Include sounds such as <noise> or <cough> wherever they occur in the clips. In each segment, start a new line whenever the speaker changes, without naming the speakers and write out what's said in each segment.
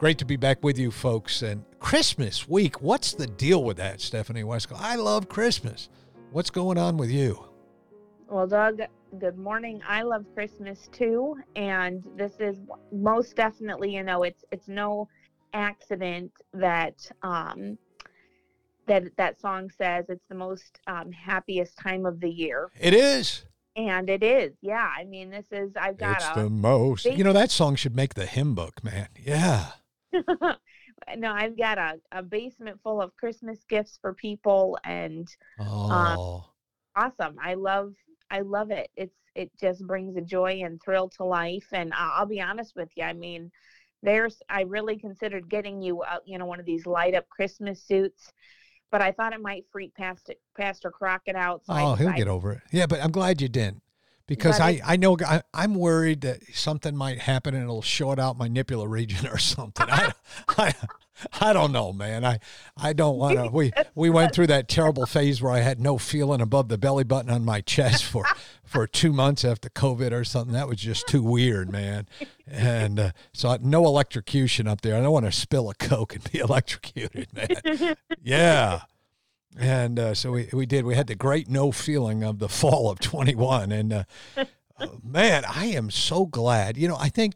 Great to be back with you, folks. And Christmas week, what's the deal with that, Stephanie Wesco? I love Christmas. What's going on with you?
Well, Doug, good morning. I love Christmas too, and this is most definitely, you know, it's it's no accident that um, that that song says it's the most um, happiest time of the year.
It is.
And it is, yeah. I mean, this is I've got
it's a, the most. You know, that song should make the hymn book, man. Yeah. <laughs>
no, I've got a, a basement full of Christmas gifts for people and um, oh. um, awesome. I love I love it. It's it just brings a joy and thrill to life. And I'll be honest with you. I mean, there's I really considered getting you uh, you know one of these light up Christmas suits, but I thought it might freak Pastor Pastor Crockett out.
So oh, he'll get over it. Yeah, but I'm glad you didn't because I, I know I, am worried that something might happen and it'll short out my nipple region or <laughs> something. I, I, I don't know, man. I, I don't <laughs> want to. We, we went through that terrible phase where I had no feeling above the belly button on my chest for, for two months after COVID or something. That was just too weird, man. And uh, so no electrocution up there. I don't want to spill a Coke and be <laughs> electrocuted, man. Yeah and uh, so we, we did. We had the great no feeling of the <laughs> fall of 21. And uh, uh, <laughs> man, I am so glad. You know, I think,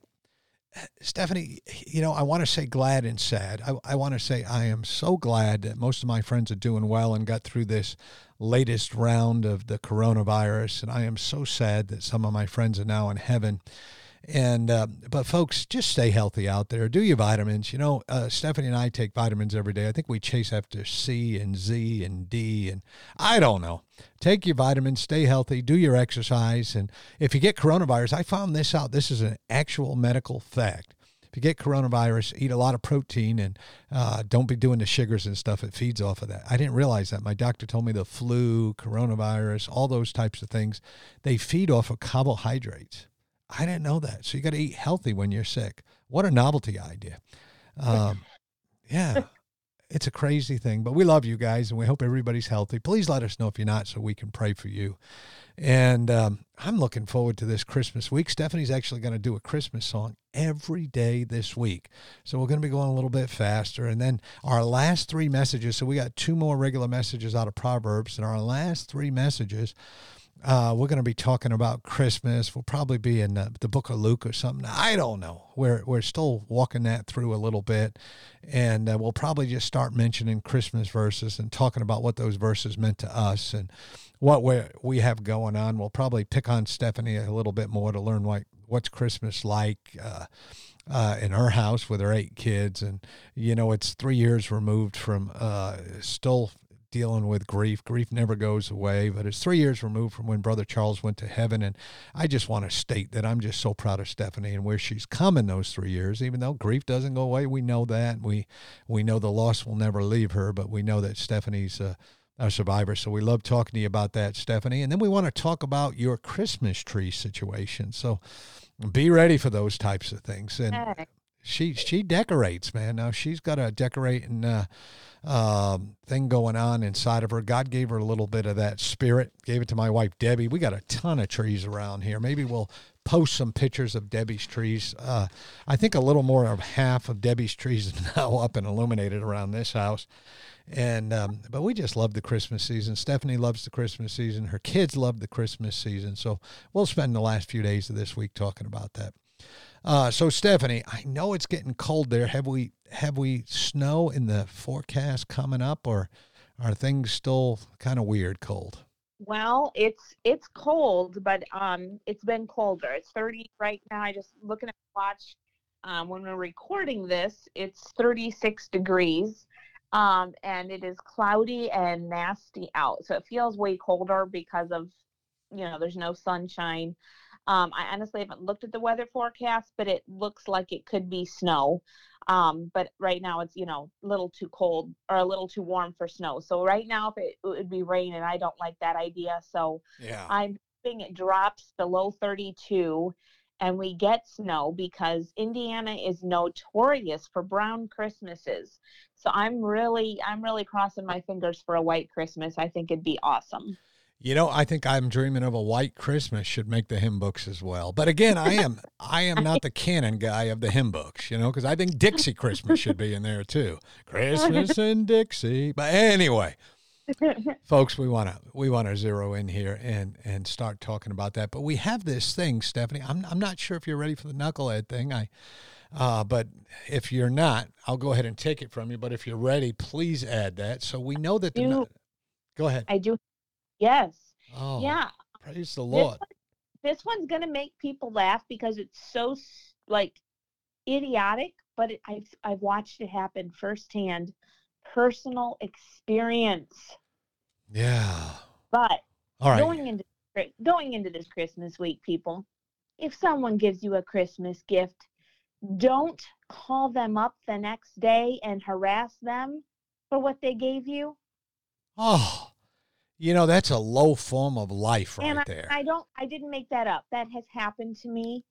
Stephanie, you know, I want to say glad and sad. I, I want to say I am so glad that most of my friends are doing well and got through this latest round of the coronavirus. And I am so sad that some of my friends are now in heaven. And uh, but folks, just stay healthy out there. Do your vitamins. You know, uh, Stephanie and I take vitamins every day. I think we chase after C and Z and D and I don't know. Take your vitamins. Stay healthy. Do your exercise. And if you get coronavirus, I found this out. This is an actual medical fact. If you get coronavirus, eat a lot of protein and uh, don't be doing the sugars and stuff. It feeds off of that. I didn't realize that. My doctor told me the flu, coronavirus, all those types of things, they feed off of carbohydrates. I didn't know that. So you got to eat healthy when you're sick. What a novelty idea. Um, yeah, it's a crazy thing, but we love you guys and we hope everybody's healthy. Please let us know if you're not so we can pray for you. And um, I'm looking forward to this Christmas week. Stephanie's actually going to do a Christmas song every day this week. So we're going to be going a little bit faster. And then our last three messages. So we got two more regular messages out of Proverbs, and our last three messages uh, we're going to be talking about Christmas. We'll probably be in the, the, book of Luke or something. I don't know. We're, we're still walking that through a little bit. And uh, we'll probably just start mentioning Christmas verses and talking about what those verses meant to us and what we we have going on. We'll probably pick on Stephanie a little bit more to learn like what's Christmas like. Uh, uh, in her house with her eight kids, and you know it's three years removed from uh, still dealing with grief. Grief never goes away, but it's three years removed from when Brother Charles went to heaven. And I just want to state that I'm just so proud of Stephanie and where she's come in those three years. Even though grief doesn't go away, we know that. We we know the loss will never leave her, but we know that Stephanie's a, a survivor. So we love talking to you about that, Stephanie. And then we want to talk about your Christmas tree situation. So be ready for those types of things. And she she decorates, man. Now she's got a decorating. Uh, um, thing going on inside of her. God gave her a little bit of that spirit, gave it to my wife, Debbie. We got a ton of trees around here. Maybe we'll post some pictures of Debbie's trees. Uh, I think a little more of half of Debbie's trees is <laughs> now up and illuminated around this house. And um, but we just love the Christmas season. Stephanie loves the Christmas season. Her kids love the Christmas season. So we'll spend the last few days of this week talking about that. Uh, so Stephanie, I know it's getting cold there. Have we have we snow in the forecast coming up, or are things still kind of weird cold?
Well, it's it's cold, but um, it's been colder. It's 30 right now. I just looking at the watch. Um, when we're recording this, it's 36 degrees, um, and it is cloudy and nasty out. So it feels way colder because of, you know, there's no sunshine. Um, I honestly haven't looked at the weather forecast, but it looks like it could be snow. Um, but right now it's you know a little too cold or a little too warm for snow. So right now if it, it would be rain, and I don't like that idea. So
yeah.
I'm hoping it drops below 32 and we get snow because Indiana is notorious for brown Christmases. So I'm really I'm really crossing my fingers for a white Christmas. I think it'd be awesome.
You know, I think I'm dreaming of a white Christmas should make the hymn books as well. But again, I am I am not the canon guy of the hymn books, you know, because I think Dixie Christmas should be in there too. Christmas in Dixie. But anyway, <laughs> folks, we want to we want to zero in here and and start talking about that. But we have this thing, Stephanie. I'm I'm not sure if you're ready for the knucklehead thing. I uh, but if you're not, I'll go ahead and take it from you. But if you're ready, please add that so we know that the.
Do,
go ahead.
I do Yes.
Oh,
yeah.
Praise the Lord.
This, this one's going to make people laugh because it's so like idiotic, but it, I've I've watched it happen firsthand, personal experience.
Yeah.
But
all right.
Going into going into this Christmas week, people, if someone gives you a Christmas gift, don't call them up the next day and harass them for what they gave you.
Oh. You know, that's a low form of life right
and I,
there.
I don't I didn't make that up. That has happened to me.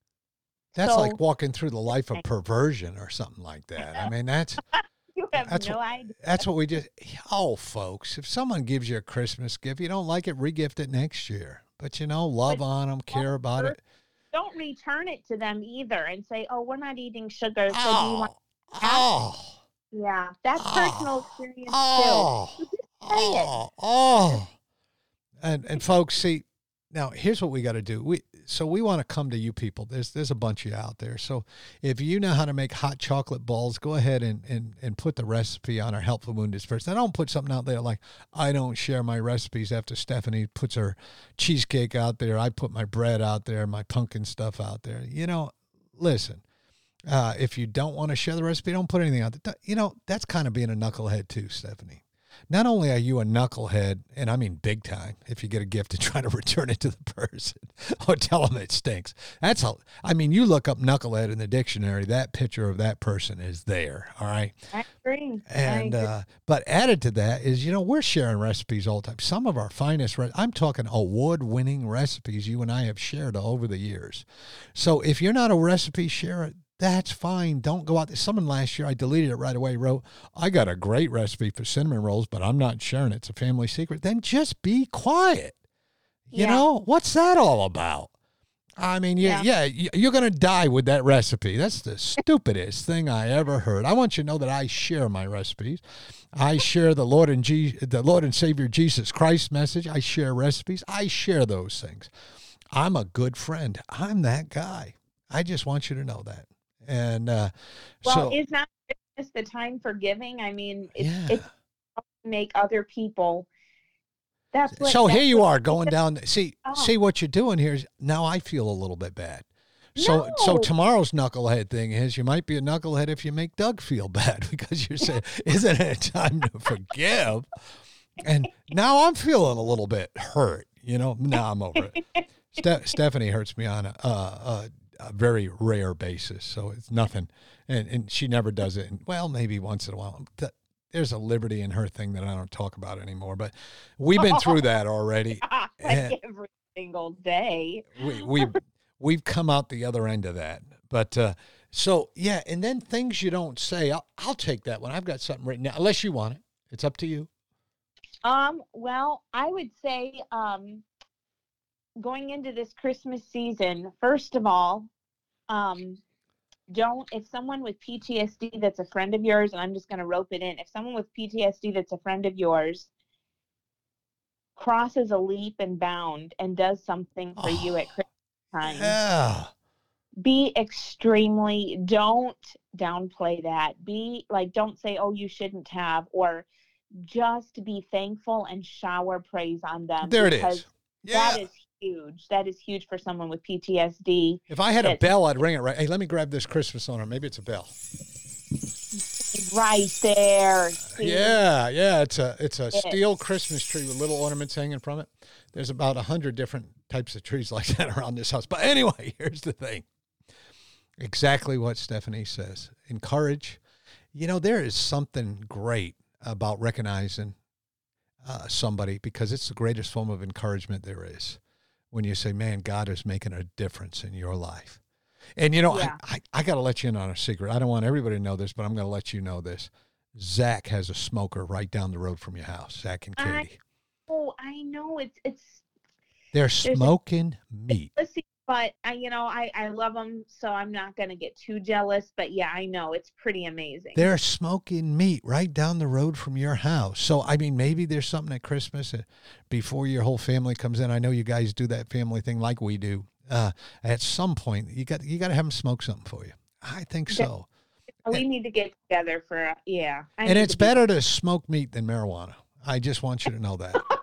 That's
so,
like walking through the life of perversion or something like that. I mean, that's <laughs>
you have
that's
no
what,
idea.
That's what we just oh folks, if someone gives you a Christmas gift, you don't like it, regift it next year. But you know, love
But
on them, care about it.
Don't return it to them either and say, "Oh, we're not eating sugar, so do you
Oh,
want?"
oh,
Yeah, that's
Oh.
personal experience
oh,
too.
Oh, oh. And and folks, see, now here's what we got to do. We so we want to come to you people. There's there's a bunch of you out there. So if you know how to make hot chocolate balls, go ahead and and, and put the recipe on our helpful wounded first. I don't put something out there like I don't share my recipes after Stephanie puts her cheesecake out there. I put my bread out there, my pumpkin stuff out there. You know, listen. Uh, if you don't want to share the recipe, don't put anything out there. You know, that's kind of being a knucklehead too, Stephanie not only are you a knucklehead, and I mean big time, if you get a gift and try to <laughs> return it to the person <laughs> or tell them it stinks. That's all. I mean, you look up knucklehead in the dictionary, that picture of that person is there. All right.
I agree. I
And,
agree.
uh, but added to that is, you know, we're sharing recipes all the time. Some of our finest, re- I'm talking award winning recipes you and I have shared over the years. So if you're not a recipe sharer, that's fine. Don't go out there. Someone last year, I deleted it right away, wrote, I got a great recipe for cinnamon rolls, but I'm not sharing it. It's a family secret. Then just be quiet. You
Yeah.
know, what's that all about? I mean, yeah, yeah, y- you're going to die with that recipe. That's the stupidest thing I ever heard. I want you to know that I share my recipes. I share the Lord and Je- the Lord and Savior Jesus Christ message. I share recipes. I share those things. I'm a good friend. I'm that guy. I just want you to know that. And uh,
well,
so,
is not Christmas the time for giving? I mean, it's,
yeah.
it's make other people. That's what.
so
that's
here you are going <laughs> down. See,
Oh.
see what you're doing here is now I feel a little bit bad. So, so tomorrow's knucklehead thing is you might be a knucklehead if you make Doug feel <laughs> bad because you're <laughs> saying, "Isn't it time to forgive?" And now I'm feeling a little bit hurt. You know, now I'm over it. Ste- Stephanie hurts me on a, a, a, a very rare basis, so it's nothing, and and she never does it. And, well, maybe once in a while. There's a liberty in her thing that I don't talk about anymore, but we've been through <laughs> that already. <laughs>
like every single day.
we, we've we've come out the other end of that. But uh, so yeah, and then things you don't say. I'll, I'll take that one. I've got something written down. Unless you want it, it's up to you.
Um, well, I would say um going into this Christmas season, first of all, um don't if someone with PTSD that's a friend of yours, and I'm just gonna rope it in, if someone with PTSD that's a friend of yours crosses a leap and bound and does something for you at <sighs> Christmas time,
Yeah.
be extremely don't downplay that be like don't say oh you shouldn't have or just be thankful and shower praise on them.
There it is.
Yeah. That is huge. That is huge for someone with PTSD.
If I had a bell, I'd ring it right. Hey, let me grab this Christmas on her. Maybe it's a bell.
Right there.
See? Yeah, yeah. It's a it's a steel Christmas tree with little ornaments hanging from it. There's about a hundred different types of trees <laughs> like that around this house. But anyway, <laughs> here's the thing. Exactly what Stephanie says. Encourage. You know, there is something great about recognizing uh, somebody because it's the greatest form of encouragement there is when you say, man, God is making a difference in your life. And you know, yeah. I, I, I got to let you in on a secret. I don't want everybody to know this, but I'm going to let you know this. Zach has a smoker right down the road from your house. Zach and Katie. I,
oh, I know it's it's.
They're smoking meat.
Let's see but I, you know, I, I love them, so I'm not going to get too jealous. But yeah, I know it's pretty amazing.
They're smoking meat right down the road from your house. So, I mean, maybe there's something at Christmas uh, before your whole family comes in. I know you guys do that family thing like we do. Uh, at some point, you got you got to have them smoke something for you. I think so.
We need to get together for uh, yeah.
I and it's to better to smoke meat than marijuana. I just want you to know that. <laughs>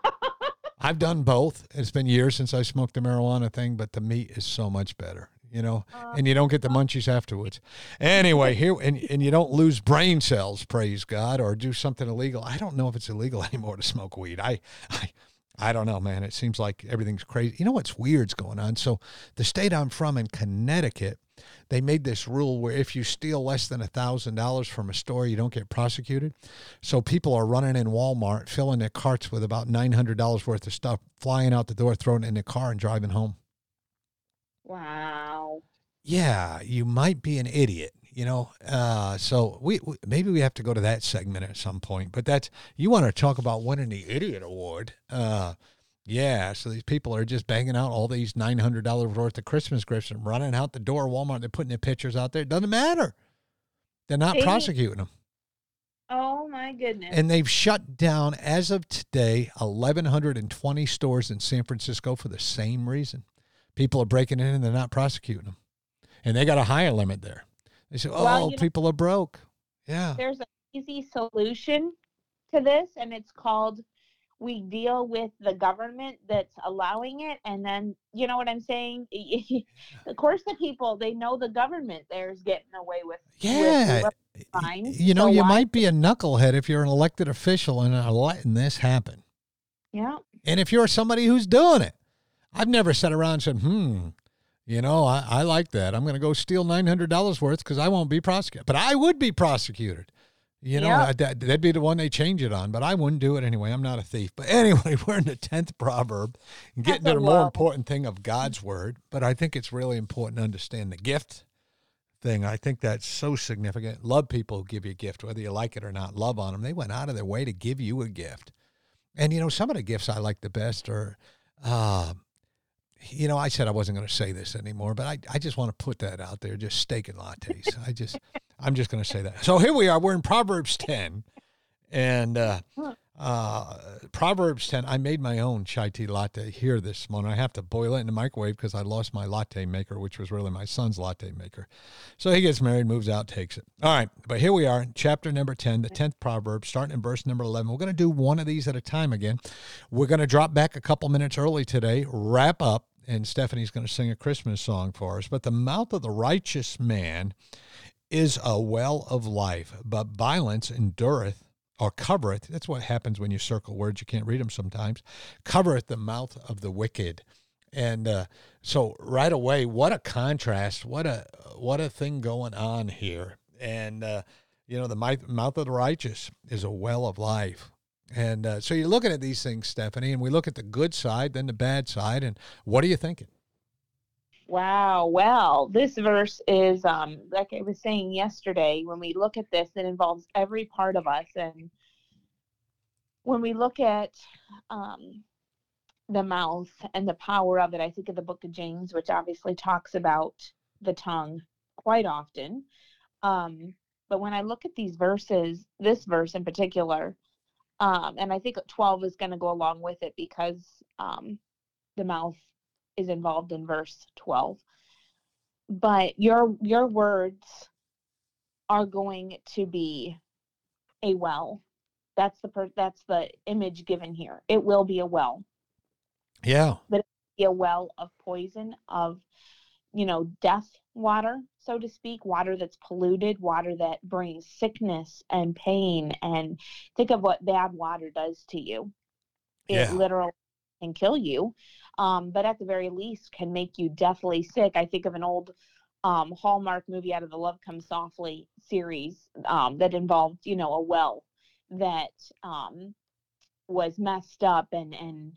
I've done both. It's been years since I smoked the marijuana thing, but the meat is so much better, you know, uh, and you don't get the munchies afterwards. Anyway, here, and, and you don't lose brain cells, praise God, or do something illegal. I don't know if it's illegal <laughs> anymore to smoke weed. I, I, I don't know, man. It seems like everything's crazy. You know what's weird's going on? So the state I'm from in Connecticut, they made this rule where if you steal less than a thousand dollars from a store, you don't get prosecuted. So people are running in Walmart, filling their carts with about nine hundred dollars worth of stuff, flying out the door, throwing it in the car, and driving home.
Wow.
Yeah, you might be an idiot, you know. Uh, so we, we, maybe we have to go to that segment at some point. But that's you want to talk about winning the idiot award. Uh, yeah, so these people are just banging out all these nine hundred dollars worth of Christmas gifts and running out the door. Walmart, they're putting their pictures out there. It doesn't matter. They're not prosecuting them.
Oh my goodness!
And they've shut down as of today eleven hundred and twenty stores in San Francisco for the same reason. People are breaking in and they're not prosecuting them, and they got a higher limit there. They say, "Oh, well, people know, are broke." Yeah.
There's an easy solution to this, and it's called we deal with the government that's allowing it and then you know what i'm saying? <laughs> Of course the people they know the government there's getting away with
yeah with you know so you why? might be a knucklehead if you're an elected official and are letting this happen
yeah.
And if you're somebody who's doing it. I've never sat around and said hmm you know i, I like that. I'm going to go steal $900 worth because i won't be prosecuted but i would be prosecuted you know, yep. that, would be the one they change it on, but I wouldn't do it anyway. I'm not a thief. But <laughs> anyway, we're in the 10th proverb and getting to the more important thing of God's word. But I think it's really important to understand the gift thing. I think that's so significant. Love people who give you a gift, whether you like it or not. Love on them. They went out of their way to give you a gift. And, you know, some of the gifts I like the best are, uh, you know, I said I wasn't going to say this anymore, but I, I just want to put that out there. Just steak and lattes. I just, I'm just going to say that. So here we are. We're in Proverbs 10. And uh, uh, Proverbs 10, I made my own chai tea latte here this morning. I have to boil it in the microwave because I lost my latte maker, which was really my son's latte maker. So he gets married, moves out, takes it. All right. But here we are, chapter number 10, the 10th proverb, starting in verse number 11. We're going to do one of these at a time again. We're going to drop back a couple minutes early today, wrap up, and Stephanie's going to sing a Christmas song for us. But the mouth of the righteous man is a well of life, but violence endureth or covereth. That's what happens when you circle words. You can't read them sometimes. Covereth the mouth of the wicked. And uh, so right away, what a contrast! What a what a thing going on here. And uh, you know, the mouth of the righteous is a well of life. And uh, so you're looking at these things, Stephanie, and we look at the good side, then the bad side, and what are you thinking?
Wow. Well, this verse is, um, like I was saying yesterday, when we look at this, it involves every part of us. And when we look at um, the mouth and the power of it, I think of the book of James, which obviously talks about the tongue quite often. Um, but when I look at these verses, this verse in particular, um, and I think 12 is going to go along with it because um, the mouth is involved in verse 12 but your your words are going to be a well That's the per- that's the image given here. It will be a well.
Yeah.
But it will be a well of poison, of you know, death water, so to speak, water that's polluted, water that brings sickness and pain. And think of what bad water does to you. It yeah. literally can kill you, um, but at the very least can make you deathly sick. I think of an old um, Hallmark movie out of the Love Comes Softly series um, that involved, you know, a well that um, was messed up and and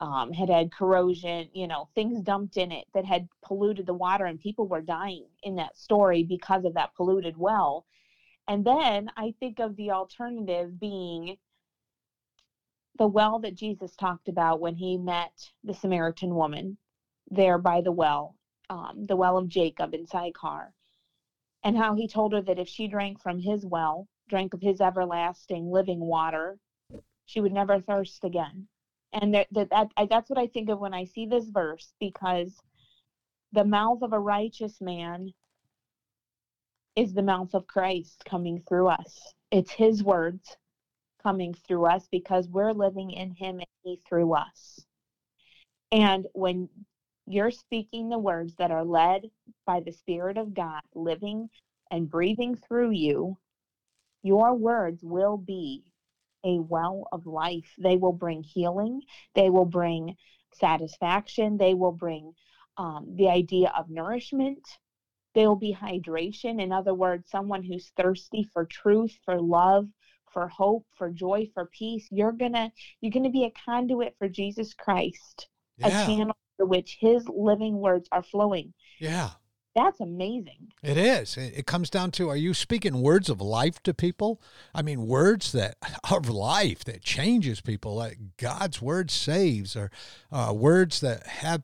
um, had had corrosion, you know, things dumped in it that had polluted the water, and people were dying in that story because of that polluted well. And then I think of the alternative being the well that Jesus talked about when he met the Samaritan woman there by the well, um, the well of Jacob in Sychar, and how he told her that if she drank from his well, drank of his everlasting living water, she would never thirst again and that, that, that that's what I think of when I see this verse because the mouth of a righteous man is the mouth of Christ coming through us. It's his words coming through us because we're living in him and he through us. And when you're speaking the words that are led by the Spirit of God living and breathing through you, your words will be a well of life. They will bring healing, they will bring satisfaction, they will bring um, the idea of nourishment. They will be hydration. In other words, someone who's thirsty for truth, for love, for hope, for joy, for peace. You're gonna you're gonna be a conduit for Jesus Christ, yeah. a channel through which His living words are flowing.
Yeah
that's amazing.
It is. It comes down to are you speaking words of life to people? I mean, words that <laughs> of life that changes people, like God's word saves, or uh, words that have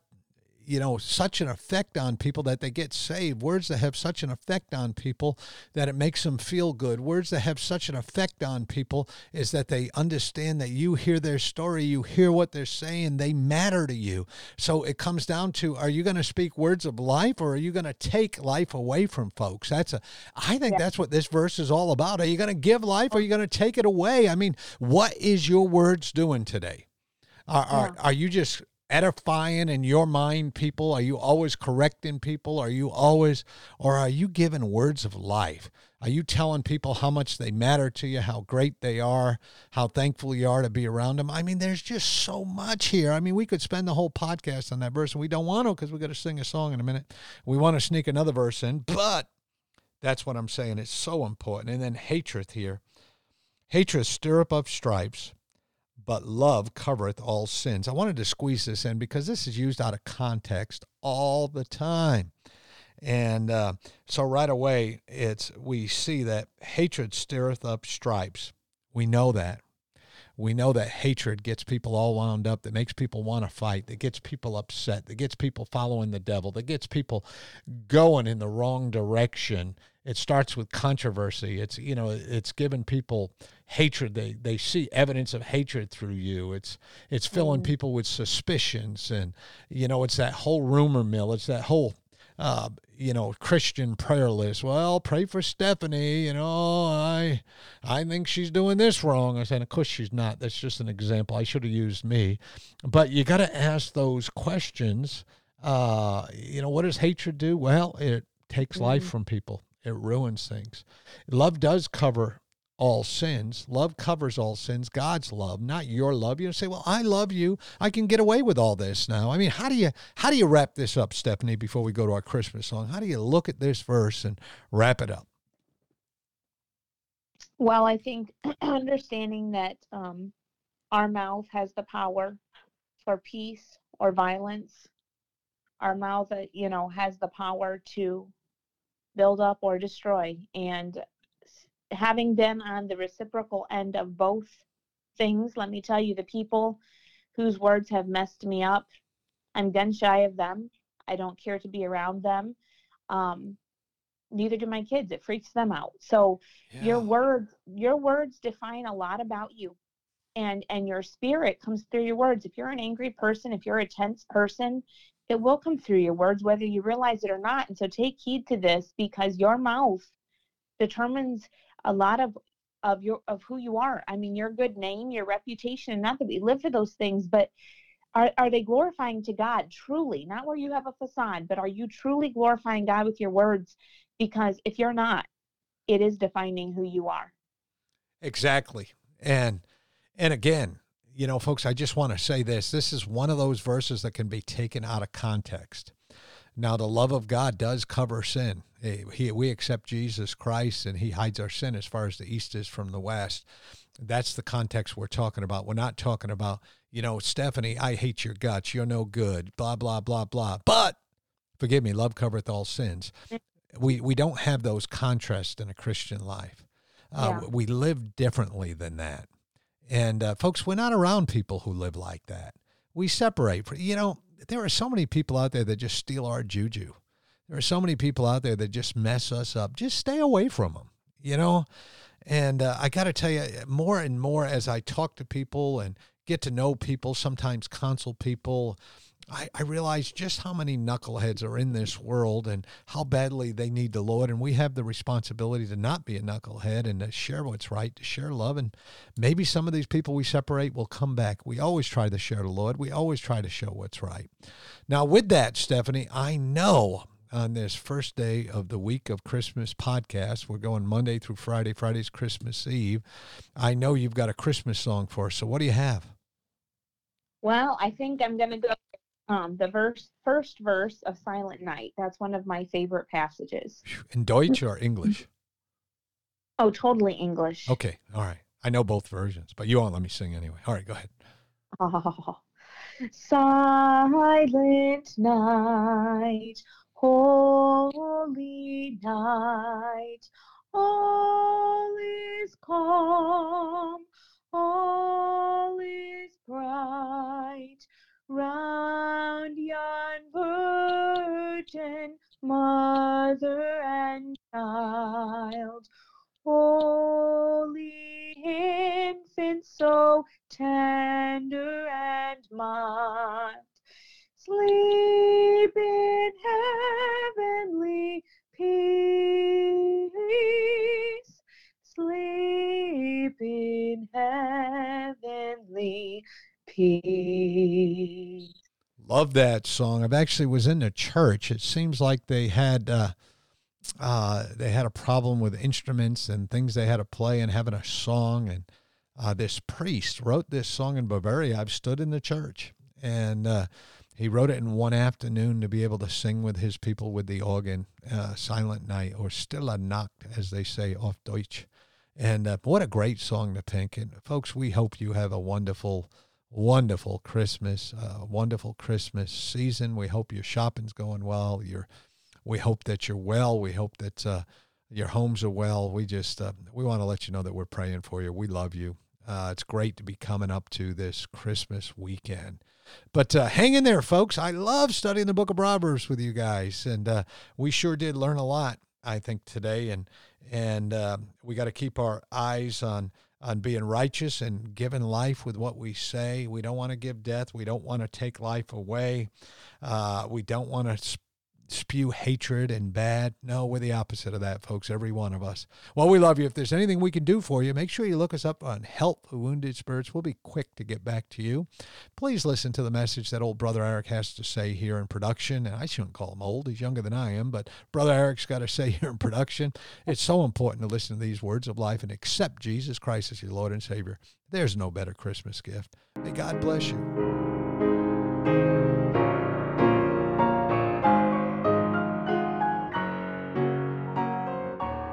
you know such an effect on people that they get saved. Words that have such an effect on people that it makes them feel good. Words that have such an effect on people is that they understand that you hear their story you hear what they're saying they matter to you. So it comes down to are you going to speak words of life or are you going to take life away from folks? That's a i think yeah. that's what this verse is all about. Are you going to give life or are you going to take it away? I mean what is your words doing today? Are, are, are you just edifying in your mind people? Are you always correcting people? Are you always, or are you giving words of life? Are you telling people how much they matter to you, how great they are, how thankful you are to be around them? I mean, there's just so much here. I mean, we could spend the whole podcast on that verse, and we don't want to because we're going to sing a song in a minute. We want to sneak another verse in, but that's what I'm saying. It's so important. And then hatred here. Hatred stirreth up stripes, but love covereth all sins. I wanted to squeeze this in because this is used out of context all the time. And uh, so right away, it's we see that hatred stirreth up stripes. We know that. We know that hatred gets people all wound up, that makes people want to fight, that gets people upset, that gets people following the devil, that gets people going in the wrong direction. It starts with controversy. It's you know, it's given people hatred. They they see evidence of hatred through you. It's it's filling mm people with suspicions, and you know, it's that whole rumor mill. It's that whole uh, you know, Christian prayer list. Well, pray for Stephanie. You know, I, I think she's doing this wrong. I said, of course she's not. That's just an example. I should have used me, but you got to ask those questions. Uh, you know, what does hatred do? Well, it takes mm-hmm. life from people. It ruins things. Love does cover all sins. Love covers all sins. God's love, not your love. You say, "Well, I love you. I can get away with all this now." I mean, how do you how do you wrap this up, Stephanie? Before we go to our Christmas song, how do you look at this verse and wrap it up?
Well, I think <clears throat> understanding that um, our mouth has the power for peace or violence. Our mouth, uh, you know, has the power to build up or destroy. And having been on the reciprocal end of both things, let me tell you, the people whose words have messed me up, I'm gun shy of them. I don't care to be around them. Um, neither do my kids. It freaks them out. So yeah. your words, your words define a lot about you. And and your spirit comes through your words. If you're an angry person, if you're a tense person, it will come through your words whether you realize it or not. And so take heed to this because your mouth determines a lot of of your of who you are. I mean, your good name, your reputation, and not that we live for those things, but are, are they glorifying to God truly? Not where you have a facade, but are you truly glorifying God with your words? Because if you're not, it is defining who you are.
Exactly. And and again, you know, folks, I just want to say this. This is one of those verses that can be taken out of context. Now, the love of God does cover sin. He, we accept Jesus Christ and he hides our sin as far as the east is from the west. That's the context we're talking about. We're not talking about, you know, Stephanie, I hate your guts. You're no good, blah, blah, blah, blah. But forgive me, love covereth all sins. We, we don't have those contrasts in a Christian life. Uh, yeah. We live differently than that. And uh, folks, we're not around people who live like that. We separate. You know, there are so many people out there that just steal our juju. There are so many people out there that just mess us up. Just stay away from them, you know? And uh, I got to tell you, more and more as I talk to people and get to know people, sometimes consult people, I, I realize just how many knuckleheads are in this world and how badly they need the Lord. And we have the responsibility to not be a knucklehead and to share what's right, to share love. And maybe some of these people we separate will come back. We always try to share the Lord, we always try to show what's right. Now, with that, Stephanie, I know on this first day of the week of Christmas podcast. We're going Monday through Friday. Friday's Christmas Eve. I know you've got a Christmas song for us. So what do you have?
Well, I think I'm going to go um, the verse, first verse of Silent Night. That's one of my favorite passages.
In Deutsch or English? <laughs>
Oh, totally English.
Okay, all right. I know both versions, but you won't let me sing anyway. All right, go ahead.
Oh, <laughs> silent night, holy night, all is calm, all is bright round yon virgin mother and child. Holy infant, so tender and mild, sleep in heavenly peace. Sleep in heavenly peace.
Love that song. I've actually was in the church. It seems like they had uh, uh, they had a problem with instruments and things they had to play and having a song. And uh, this priest wrote this song in Bavaria. I've stood in the church, and uh, he wrote it in one afternoon to be able to sing with his people with the organ, uh, "Silent Night" or "Stille Nacht," as they say off Deutsch. And uh, what a great song to pick. And folks, we hope you have a wonderful wonderful Christmas, uh, wonderful Christmas season. We hope your shopping's going well. Your, we hope that you're well. We hope that uh, your homes are well. We just uh, we want to let you know that we're praying for you. We love you. Uh, it's great to be coming up to this Christmas weekend. But uh, hang in there, folks. I love studying the book of Proverbs with you guys, and uh, we sure did learn a lot. I think today, and and we got to keep our eyes on on being righteous and giving life with what we say. We don't want to give death. We don't want to take life away. Uh, we don't want to spew hatred and bad. No, we're the opposite of that, folks, every one of us. Well, we love you. If there's anything we can do for you, make sure you look us up on Help for Wounded Spirits. We'll be quick to get back to you. Please listen to the message that old Brother Eric has to say here in production. And I shouldn't call him old, he's younger than I am, but Brother Eric's got to say <laughs> here in production. It's so important to listen to these words of life and accept Jesus Christ as your Lord and Savior. There's no better Christmas gift. May God bless you.